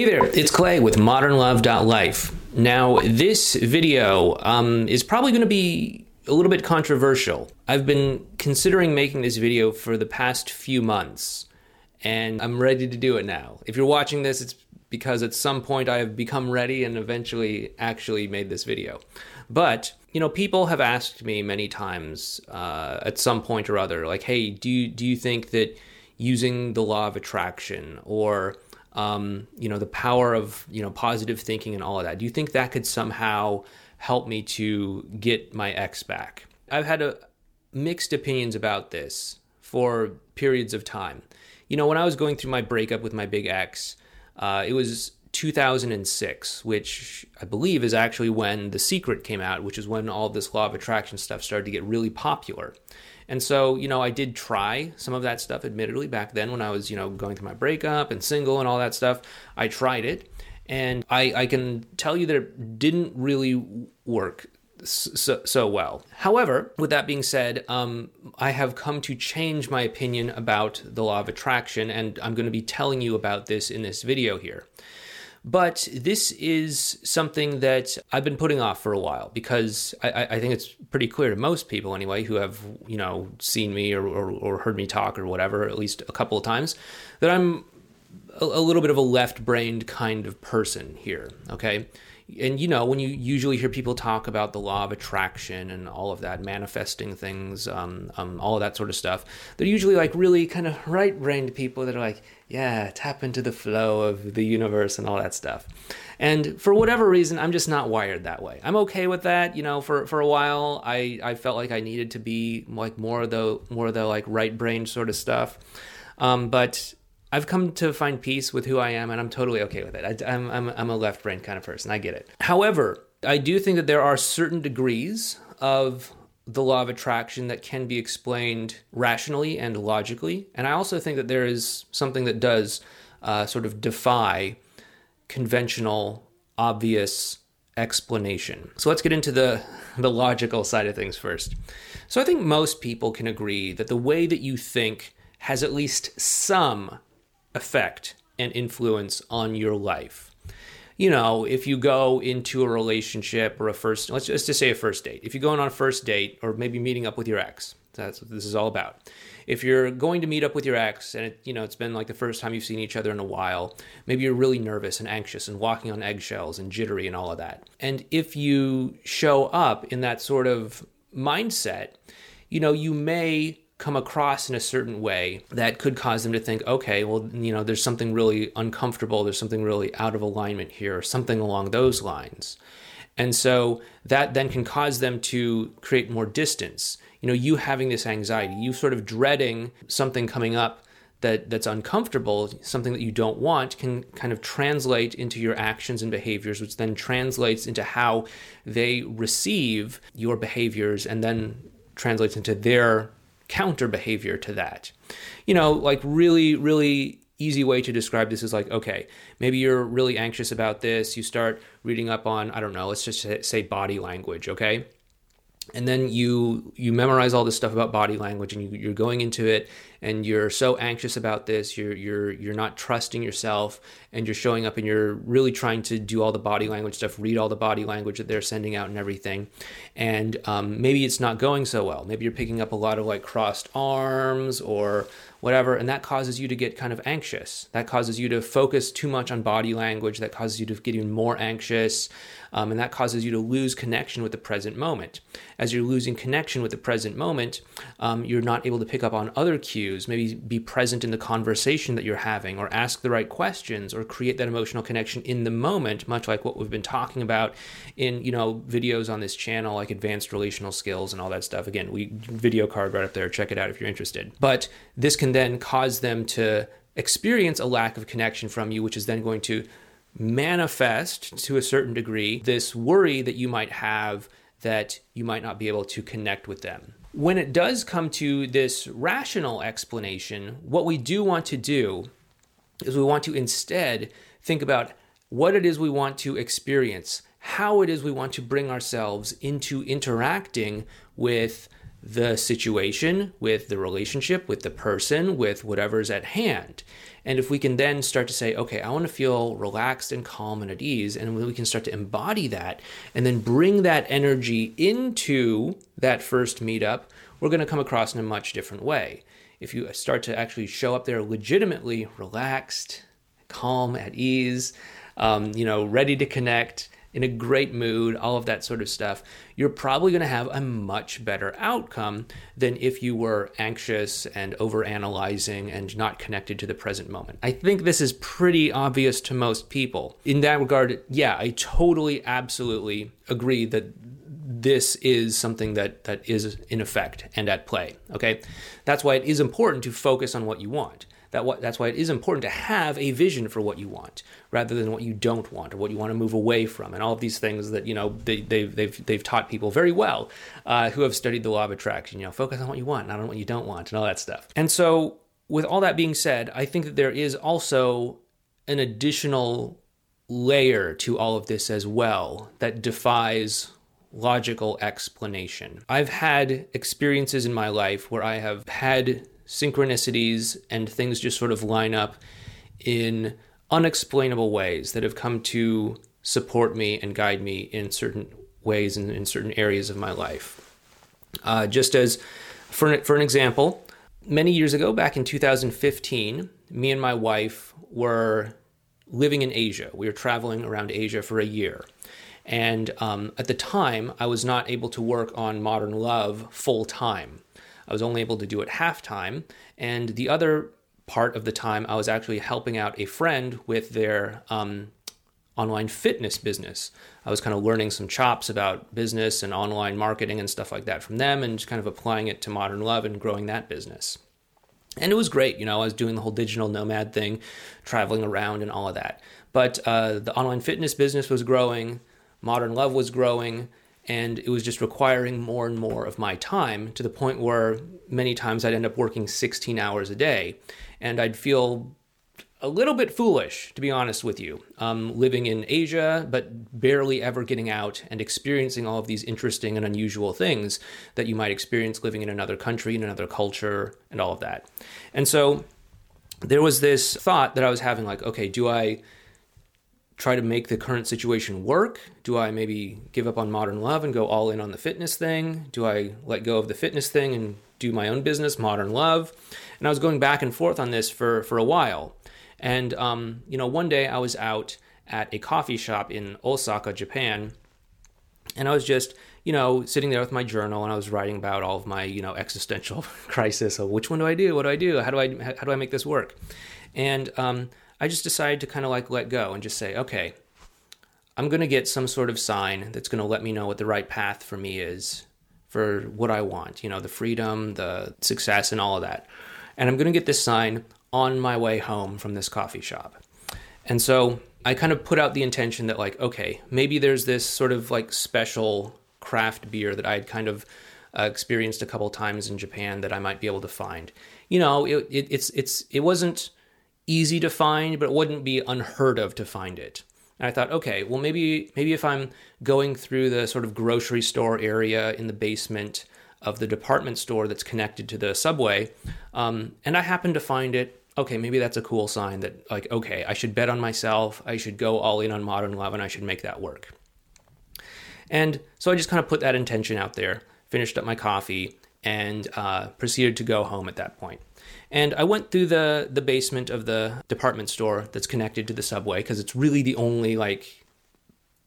Hey there, it's Clay with modernlove.life. Now, this video um, is probably going to be a little bit controversial. I've been considering making this video for the past few months, and I'm ready to do it now. If you're watching this, it's because at some point I have become ready and eventually actually made this video. But, you know, people have asked me many times uh, at some point or other, like, hey, do you, do you think that using the law of attraction or um, you know, the power of, you know, positive thinking and all of that. Do you think that could somehow help me to get my ex back? I've had a, mixed opinions about this for periods of time. You know, when I was going through my breakup with my big ex, uh, it was 2006, which I believe is actually when The Secret came out, which is when all this law of attraction stuff started to get really popular. And so, you know, I did try some of that stuff, admittedly, back then when I was, you know, going through my breakup and single and all that stuff. I tried it. And I, I can tell you that it didn't really work so, so well. However, with that being said, um, I have come to change my opinion about the law of attraction, and I'm going to be telling you about this in this video here. But this is something that I've been putting off for a while because I, I think it's pretty clear to most people, anyway, who have you know seen me or, or, or heard me talk or whatever, at least a couple of times, that I'm a, a little bit of a left-brained kind of person here. Okay, and you know when you usually hear people talk about the law of attraction and all of that manifesting things um, um, all of that sort of stuff they're usually like really kind of right-brained people that are like yeah tap into the flow of the universe and all that stuff. And for whatever reason i'm just not wired that way. I'm okay with that you know for, for a while I, I felt like i needed to be like more of the more of the like right-brained sort of stuff. Um, but I've come to find peace with who I am, and I'm totally okay with it. I, am I'm, I'm a left brain kind of person. I get it. However, I do think that there are certain degrees of the law of attraction that can be explained rationally and logically. And I also think that there is something that does uh, sort of defy conventional, obvious explanation. So let's get into the, the logical side of things first. So I think most people can agree that the way that you think has at least some effect and influence on your life. You know, if you go into a relationship or a first, let's just, say a first date. If you're going on a first date or maybe meeting up with your ex, that's what this is all about. If you're going to meet up with your ex and it, you know it's been like the first time you've seen each other in a while, maybe you're really nervous and anxious and walking on eggshells and jittery and all of that. And if you show up in that sort of mindset, you know, you may come across in a certain way that could cause them to think, okay, well, you know, there's something really uncomfortable, there's something really out of alignment here, or something along those lines. And so that then can cause them to create more distance. You know, you having this anxiety, you sort of dreading something coming up that that's uncomfortable, something that you don't want, can kind of translate into your actions and behaviors, which then translates into how they receive your behaviors and then translates into their counter behavior to that. You know, like really, really easy way to describe this is like, okay, maybe you're really anxious about this. You start reading up on, I don't know, let's just say body language, okay? And then you you memorize all this stuff about body language and you, are going into it and you're so anxious about this you're you're you're not trusting yourself and you're showing up and you're really trying to do all the body language stuff read all the body language that they're sending out and everything. And um, maybe it's not going so well. Maybe you're picking up a lot of like crossed arms or whatever and that causes you to get kind of anxious. That causes you to focus too much on body language. That causes you to get even more anxious um, and that causes you to lose connection with the present moment. As you're losing connection with the present moment um, you're not able to pick up on other cues. Maybe be present in the conversation that you're having or ask the right questions or create that emotional connection in the moment much like what we've been talking about in you know videos on this channel like advanced relational skills and all that stuff. Again we video card right up there. Check it out if you're interested. But this can then cause them to experience a lack of connection from you, which is then going to manifest to a certain degree this worry that you might have that you might not be able to connect with them. When it does come to this rational explanation, what we do want to do is we want to instead think about what it is we want to experience, how it is we want to bring ourselves into interacting with the situation, with the relationship, with the person, with whatever's at hand. And if we can then start to say, okay, I want to feel relaxed and calm and at ease, and we can start to embody that and then bring that energy into that first meetup, we're going to come across in a much different way. If you start to actually show up there legitimately relaxed, calm, at ease, um, you know, ready to connect, in a great mood, all of that sort of stuff, you're probably going to have a much better outcome than if you were anxious and over analyzing and not connected to the present moment. I think this is pretty obvious to most people. In that regard, yeah, I totally, absolutely agree that this is something that that is in effect and at play okay that's why it is important to focus on what you want that what, that's why it is important to have a vision for what you want rather than what you don't want or what you want to move away from and all of these things that you know they, they've, they've, they've taught people very well uh, who have studied the law of attraction you know focus on what you want not on what you don't want and all that stuff and so with all that being said i think that there is also an additional layer to all of this as well that defies logical explanation. I've had experiences in my life where I have had synchronicities and things just sort of line up in unexplainable ways that have come to support me and guide me in certain ways and in certain areas of my life. Uh, just as, for, for an example, many years ago, back in 2015, me and my wife were living in Asia. We were traveling around Asia for a year. And um, at the time, I was not able to work on Modern Love full time. I was only able to do it half time. And the other part of the time, I was actually helping out a friend with their um, online fitness business. I was kind of learning some chops about business and online marketing and stuff like that from them and just kind of applying it to Modern Love and growing that business. And it was great, you know, I was doing the whole digital nomad thing, traveling around and all of that. But uh, the online fitness business was growing, Modern Love was growing, and it was just requiring more and more of my time to the point where many times I'd end up working 16 hours a day. And I'd feel a little bit foolish, to be honest with you, um, living in Asia, but barely ever getting out and experiencing all of these interesting and unusual things that you might experience living in another country, in another culture, and all of that. And so there was this thought that I was having like, okay, do I try to make the current situation work? Do I maybe give up on modern love and go all in on the fitness thing? Do I let go of the fitness thing and do my own business, modern love? And I was going back and forth on this for, for a while. And, um, you know, one day I was out at a coffee shop in Osaka, Japan, and I was just, you know, sitting there with my journal and I was writing about all of my, you know, existential crisis of which one do I do? What do I do? How do I, how do I make this work? And um, I just decided to kind of like let go and just say, okay, I'm going to get some sort of sign that's going to let me know what the right path for me is for what I want, you know, the freedom, the success, and all of that. And I'm going to get this sign on my way home from this coffee shop. And so I kind of put out the intention that, like, okay, maybe there's this sort of like special craft beer that I had kind of uh, experienced a couple times in Japan that I might be able to find. You know, it, it, it's it's it wasn't easy to find, but it wouldn't be unheard of to find it. And I thought, okay, well maybe maybe if I'm going through the sort of grocery store area in the basement of the department store that's connected to the subway, um, and I happen to find it, okay, maybe that's a cool sign that like, okay, I should bet on myself, I should go all in on modern love, and I should make that work. And so I just kind of put that intention out there, finished up my coffee, and uh, proceeded to go home at that point. And I went through the the basement of the department store that's connected to the subway because it's really the only like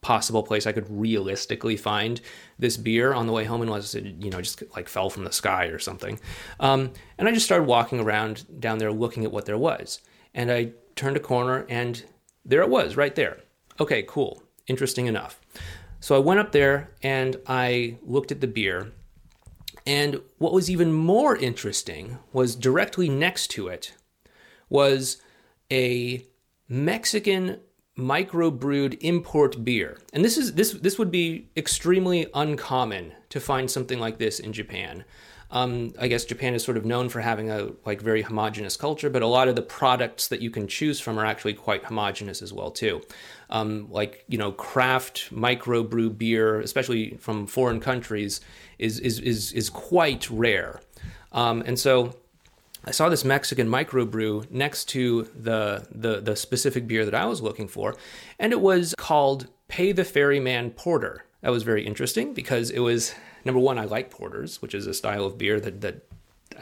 possible place I could realistically find this beer on the way home unless it you know just like fell from the sky or something. Um, and I just started walking around down there looking at what there was. And I turned a corner and there it was right there. Okay, cool. Interesting enough. So I went up there and I looked at the beer and what was even more interesting was directly next to it was a Mexican microbrewed import beer. And this is this this would be extremely uncommon to find something like this in Japan. Um, I guess Japan is sort of known for having a like very homogenous culture, but a lot of the products that you can choose from are actually quite homogenous as well too. Um, like you know, craft microbrew beer, especially from foreign countries, is is is is quite rare, um, and so. I saw this Mexican microbrew next to the, the the specific beer that I was looking for, and it was called Pay the Ferryman Porter. That was very interesting because it was number one, I like porters, which is a style of beer that that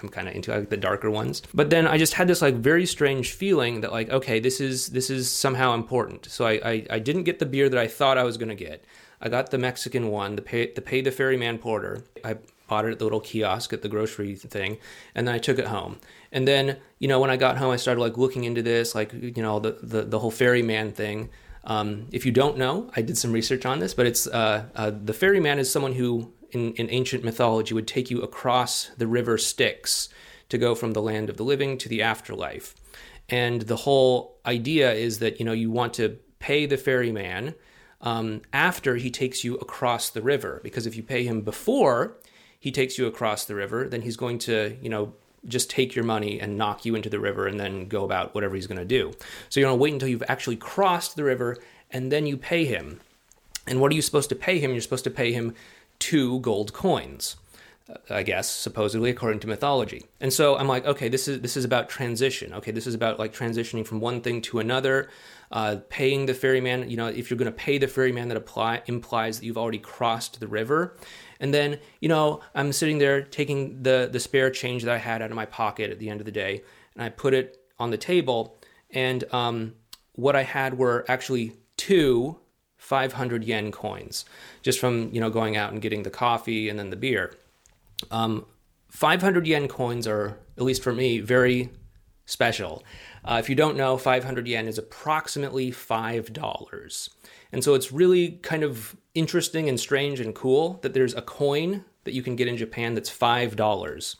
I'm kind of into. I like the darker ones. But then I just had this like very strange feeling that like, okay, this is this is somehow important. So I I, I didn't get the beer that I thought I was going to get. I got the Mexican one, the pay the pay the ferryman porter. I bought it at the little kiosk at the grocery thing, and then I took it home. And then you know when I got home, I started like looking into this, like you know the the, the whole ferryman thing. Um, if you don't know, I did some research on this, but it's uh, uh, the ferryman is someone who in, in ancient mythology would take you across the river Styx to go from the land of the living to the afterlife. And the whole idea is that you know you want to pay the ferryman um, after he takes you across the river, because if you pay him before he takes you across the river, then he's going to you know just take your money and knock you into the river and then go about whatever he's going to do. So you want to wait until you've actually crossed the river and then you pay him. And what are you supposed to pay him? You're supposed to pay him two gold coins. Uh, I guess supposedly according to mythology. And so I'm like, okay, this is this is about transition. Okay, this is about like transitioning from one thing to another, uh, paying the ferryman. You know, if you're going to pay the ferryman, that apply implies that you've already crossed the river. And then, you know, I'm sitting there taking the the spare change that I had out of my pocket at the end of the day, and I put it on the table. And um, what I had were actually two 500 yen coins, just from you know going out and getting the coffee and then the beer. Um, 500 yen coins are, at least for me, very special. Uh, if you don't know, 500 yen is approximately $5. And so it's really kind of interesting and strange and cool that there's a coin that you can get in Japan that's $5.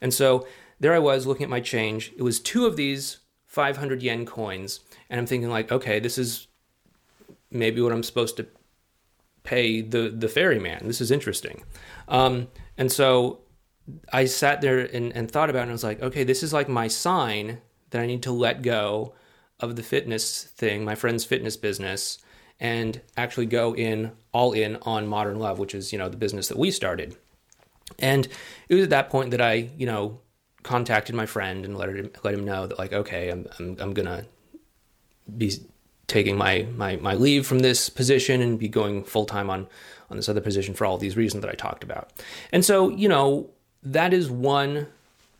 And so there I was looking at my change. It was two of these 500 yen coins. And I'm thinking, like, okay, this is maybe what I'm supposed to pay the the ferryman. This is interesting. Um, and so I sat there and, and thought about it and I was like, okay, this is like my sign that I need to let go of the fitness thing, my friend's fitness business, and actually go in all in on modern love, which is, you know, the business that we started. And it was at that point that I, you know, contacted my friend and let him let him know that like, okay, I'm I'm, I'm gonna be taking my, my, my leave from this position and be going full time on, on this other position for all these reasons that I talked about. And so, you know, that is one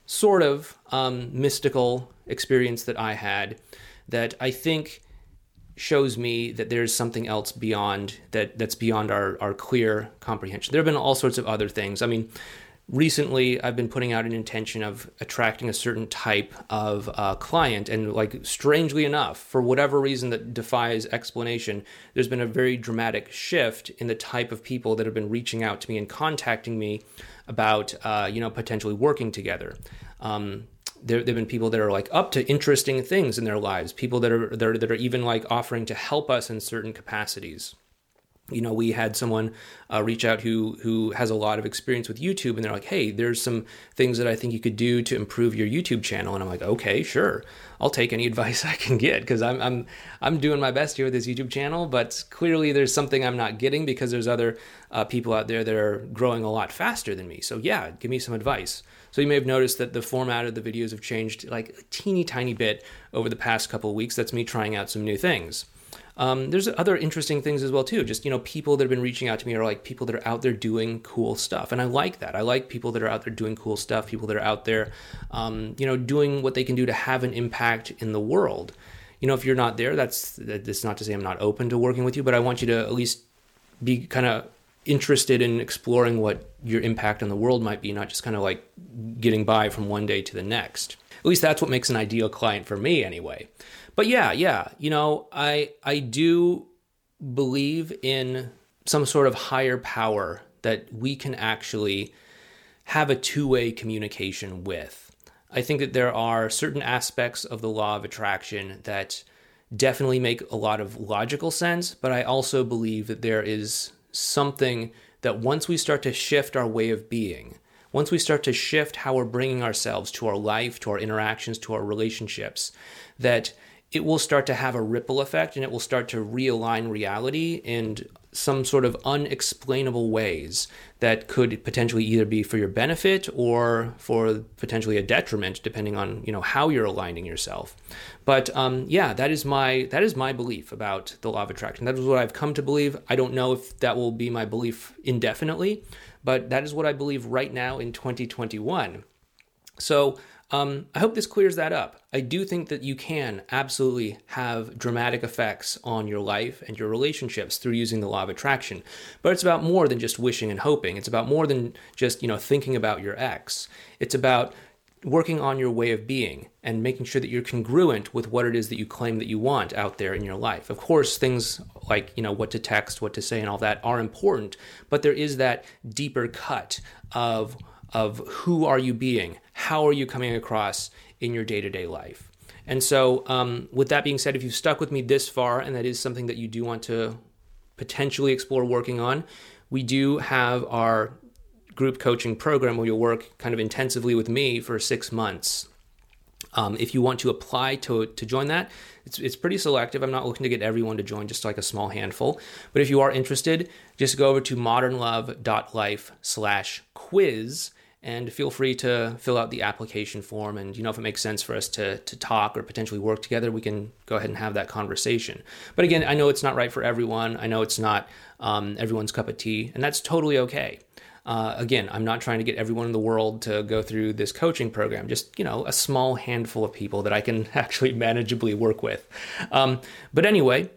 sort of um, mystical experience that I had that I think shows me that there's something else beyond that that's beyond our, our clear comprehension. There have been all sorts of other things. I mean, recently I've been putting out an intention of attracting a certain type of uh, client, and like strangely enough, for whatever reason that defies explanation, there's been a very dramatic shift in the type of people that have been reaching out to me and contacting me about uh, you know potentially working together. Um, there have been people that are like up to interesting things in their lives, people that are, that are that are even like offering to help us in certain capacities you know we had someone uh, reach out who who has a lot of experience with youtube and they're like hey there's some things that i think you could do to improve your youtube channel. And i'm like okay sure. I'll take any advice i can get because I'm, I'm i'm doing my best here with this youtube channel but clearly there's something i'm not getting because there's other uh, people out there that are growing a lot faster than me. So yeah give me some advice. So you may have noticed that the format of the videos have changed like a teeny tiny bit over the past couple weeks. That's me trying out some new things um, there's other interesting things as well too. Just you know, people that have been reaching out to me are like people that are out there doing cool stuff, and I like that. I like people that are out there doing cool stuff. People that are out there, um, you know, doing what they can do to have an impact in the world. You know, if you're not there, that's that's not to say I'm not open to working with you, but I want you to at least be kind of interested in exploring what your impact on the world might be, not just kind of like getting by from one day to the next. At least that's what makes an ideal client for me, anyway. But yeah, yeah, you know, I I do believe in some sort of higher power that we can actually have a two-way communication with. I think that there are certain aspects of the law of attraction that definitely make a lot of logical sense, but I also believe that there is something that once we start to shift our way of being, once we start to shift how we're bringing ourselves to our life, to our interactions, to our relationships, that it will start to have a ripple effect and it will start to realign reality in some sort of unexplainable ways that could potentially either be for your benefit or for potentially a detriment depending on you know how you're aligning yourself. But um, yeah that is my that is my belief about the law of attraction. That is what i've come to believe. I don't know if that will be my belief indefinitely but that is what i believe right now in 2021 so um, I hope this clears that up. I do think that you can absolutely have dramatic effects on your life and your relationships through using the law of attraction. But it's about more than just wishing and hoping. It's about more than just, you know, thinking about your ex. It's about working on your way of being and making sure that you're congruent with what it is that you claim that you want out there in your life. Of course, things like, you know, what to text, what to say and all that are important, but there is that deeper cut of of who are you being? How are you coming across in your day to day life? And so, um, with that being said, if you've stuck with me this far, and that is something that you do want to potentially explore working on, we do have our group coaching program where you'll work kind of intensively with me for six months. Um, if you want to apply to, to join that, it's, it's pretty selective. I'm not looking to get everyone to join, just like a small handful. But if you are interested, just go over to modernlove.life slash quiz and feel free to fill out the application form and you know if it makes sense for us to, to talk or potentially work together we can go ahead and have that conversation but again i know it's not right for everyone i know it's not um, everyone's cup of tea and that's totally okay uh, again i'm not trying to get everyone in the world to go through this coaching program just you know a small handful of people that i can actually manageably work with um, but anyway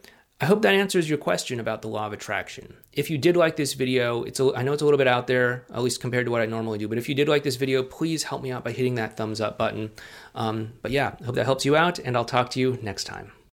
I hope that answers your question about the law of attraction. If you did like this video, it's a, I know it's a little bit out there, at least compared to what I normally do, but if you did like this video, please help me out by hitting that thumbs up button. Um, but yeah, I hope that helps you out, and I'll talk to you next time.